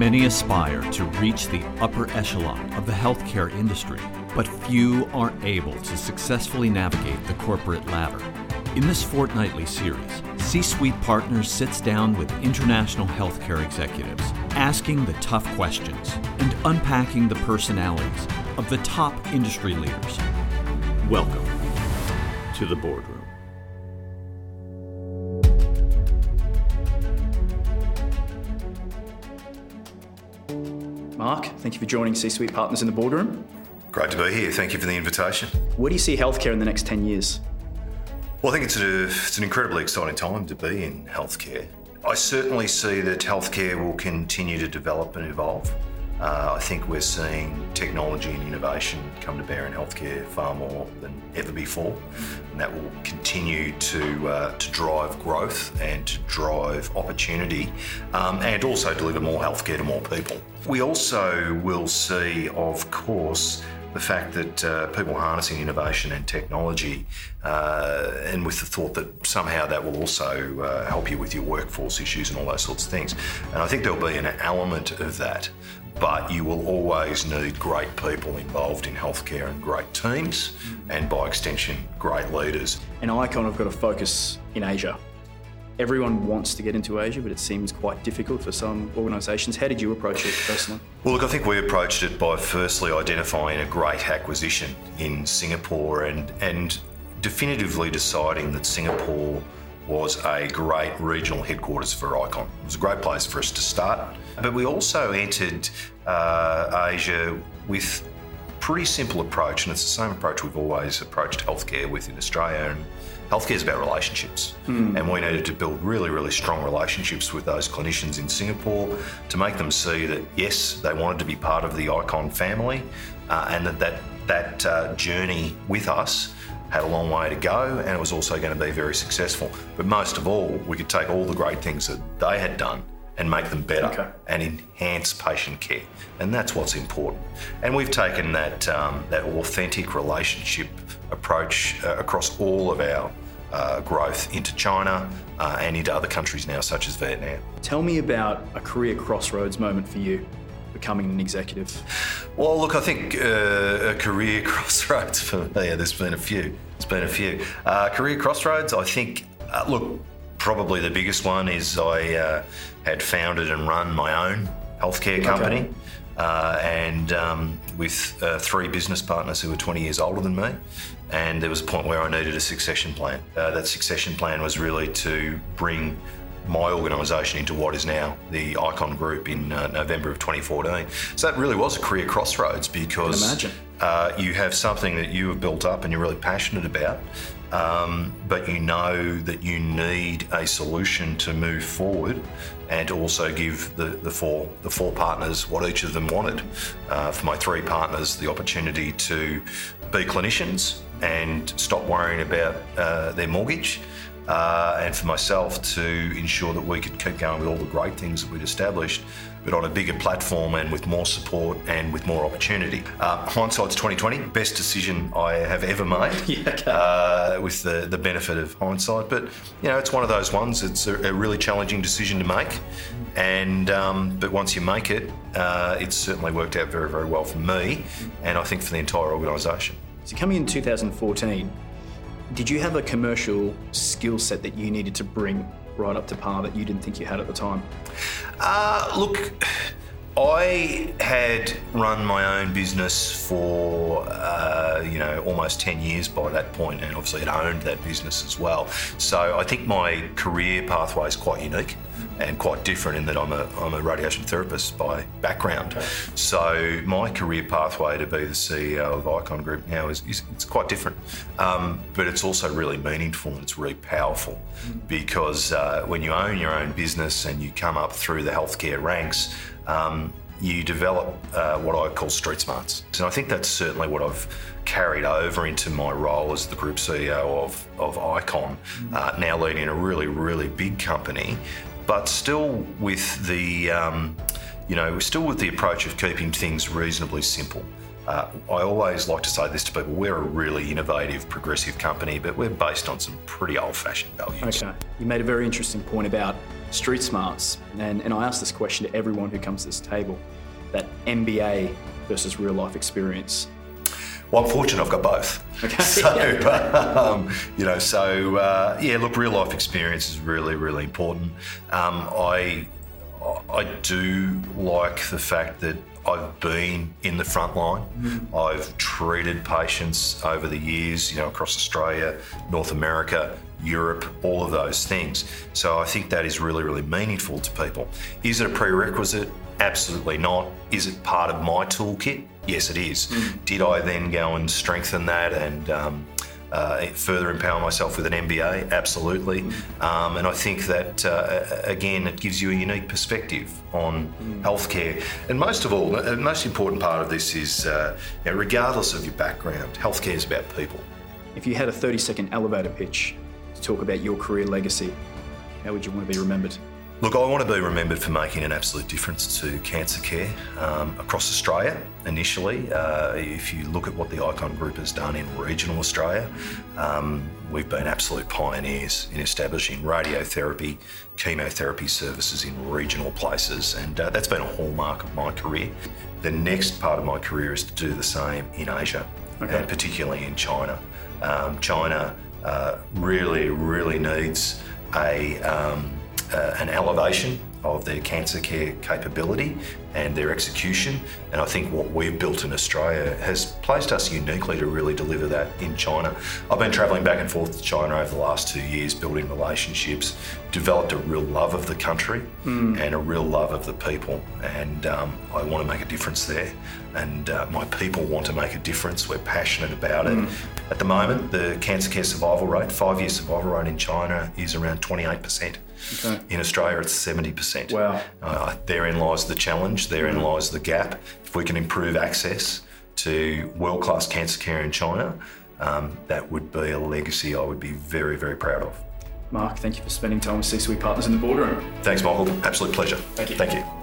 Many aspire to reach the upper echelon of the healthcare industry, but few are able to successfully navigate the corporate ladder. In this fortnightly series, C Suite Partners sits down with international healthcare executives, asking the tough questions and unpacking the personalities of the top industry leaders. Welcome to the boardroom. Mark, thank you for joining C Suite Partners in the boardroom. Great to be here. Thank you for the invitation. Where do you see healthcare in the next 10 years? Well, I think it's, a, it's an incredibly exciting time to be in healthcare. I certainly see that healthcare will continue to develop and evolve. Uh, I think we're seeing technology and innovation come to bear in healthcare far more than ever before, and that will continue to uh, to drive growth and to drive opportunity, um, and also deliver more healthcare to more people. We also will see, of course, the fact that uh, people harnessing innovation and technology, uh, and with the thought that somehow that will also uh, help you with your workforce issues and all those sorts of things. And I think there'll be an element of that but you will always need great people involved in healthcare and great teams, and by extension, great leaders. And Icon have got a focus in Asia. Everyone wants to get into Asia, but it seems quite difficult for some organisations. How did you approach it personally? Well, look, I think we approached it by firstly identifying a great acquisition in Singapore and, and definitively deciding that Singapore was a great regional headquarters for Icon. It was a great place for us to start. But we also entered uh, Asia with a pretty simple approach, and it's the same approach we've always approached healthcare with in Australia. And healthcare is about relationships, mm. and we needed to build really, really strong relationships with those clinicians in Singapore to make them see that yes, they wanted to be part of the Icon family, uh, and that that that uh, journey with us had a long way to go and it was also going to be very successful. But most of all, we could take all the great things that they had done and make them better okay. and enhance patient care. And that's what's important. And we've taken that, um, that authentic relationship approach uh, across all of our uh, growth into China uh, and into other countries now, such as Vietnam. Tell me about a career crossroads moment for you becoming an executive? Well, look, I think uh, a career crossroads for me, yeah, there's been a few. There's been a few. Uh, career crossroads, I think, uh, look, probably the biggest one is I uh, had founded and run my own healthcare company. Okay. Uh, and um, with uh, three business partners who were 20 years older than me. And there was a point where I needed a succession plan. that succession plan was really to bring my organisation into what is now the Icon Group in uh, November of 2014. So that really was a career crossroads because uh, you have something that you have built up and you're really passionate about, um, but you know that you need a solution to move forward and also give the, the four the four partners what each of them wanted. Uh, for my three partners, the opportunity to be clinicians and stop worrying about uh, their mortgage uh, and for myself to ensure that we could keep going with all the great things that we'd established, but on a bigger platform and with more support and with more opportunity. Uh, hindsight's 2020, best decision I have ever made, yeah, okay. uh, with the, the benefit of hindsight. But you know, it's one of those ones. It's a, a really challenging decision to make, and um, but once you make it, uh, it's certainly worked out very, very well for me, and I think for the entire organisation. So coming in 2014 did you have a commercial skill set that you needed to bring right up to par that you didn't think you had at the time? Uh, look, I had run my own business for uh, you know almost ten years by that point, and obviously had owned that business as well. So I think my career pathway is quite unique and quite different in that I'm a, I'm a radiation therapist by background. Okay. So my career pathway to be the CEO of Icon Group now is, is it's quite different, um, but it's also really meaningful and it's really powerful mm. because uh, when you own your own business and you come up through the healthcare ranks. Um, you develop uh, what I call street smarts. And I think that's certainly what I've carried over into my role as the group CEO of, of Icon, mm. uh, now leading a really, really big company but still with the, um, you know, still with the approach of keeping things reasonably simple. uh, I always like to say this to people we're a really innovative, progressive company, but we're based on some pretty old fashioned values. Okay. You made a very interesting point about street smarts. And, and I ask this question to everyone who comes to this table that MBA versus real life experience. Well, I'm fortunate I've got both. Okay. So, um, you know, so uh, yeah, look, real life experience is really, really important. Um, I, I do like the fact that I've been in the front line. Mm. I've treated patients over the years, you know, across Australia, North America, Europe, all of those things. So I think that is really, really meaningful to people. Is it a prerequisite? Absolutely not. Is it part of my toolkit? Yes, it is. Mm. Did I then go and strengthen that and um, uh, further empower myself with an MBA? Absolutely. Mm. Um, and I think that, uh, again, it gives you a unique perspective on mm. healthcare. And most of all, the most important part of this is uh, you know, regardless of your background, healthcare is about people. If you had a 30 second elevator pitch to talk about your career legacy, how would you want to be remembered? Look, I want to be remembered for making an absolute difference to cancer care um, across Australia initially. Uh, if you look at what the Icon Group has done in regional Australia, um, we've been absolute pioneers in establishing radiotherapy, chemotherapy services in regional places, and uh, that's been a hallmark of my career. The next part of my career is to do the same in Asia, okay. and particularly in China. Um, China uh, really, really needs a um, uh, an elevation of their cancer care capability and their execution. And I think what we've built in Australia has placed us uniquely to really deliver that in China. I've been travelling back and forth to China over the last two years, building relationships, developed a real love of the country mm. and a real love of the people. And um, I want to make a difference there. And uh, my people want to make a difference. We're passionate about mm. it. Hmm. At the moment, the cancer care survival rate, five year survival rate in China, is around 28%. Okay. In Australia, it's 70%. Wow. Uh, therein lies the challenge, therein mm. lies the gap. If we can improve access to world class cancer care in China, um, that would be a legacy I would be very, very proud of. Mark, thank you for spending time with C Suite Partners in the boardroom. Thanks, Michael. Absolute pleasure. Thank you. Thank you.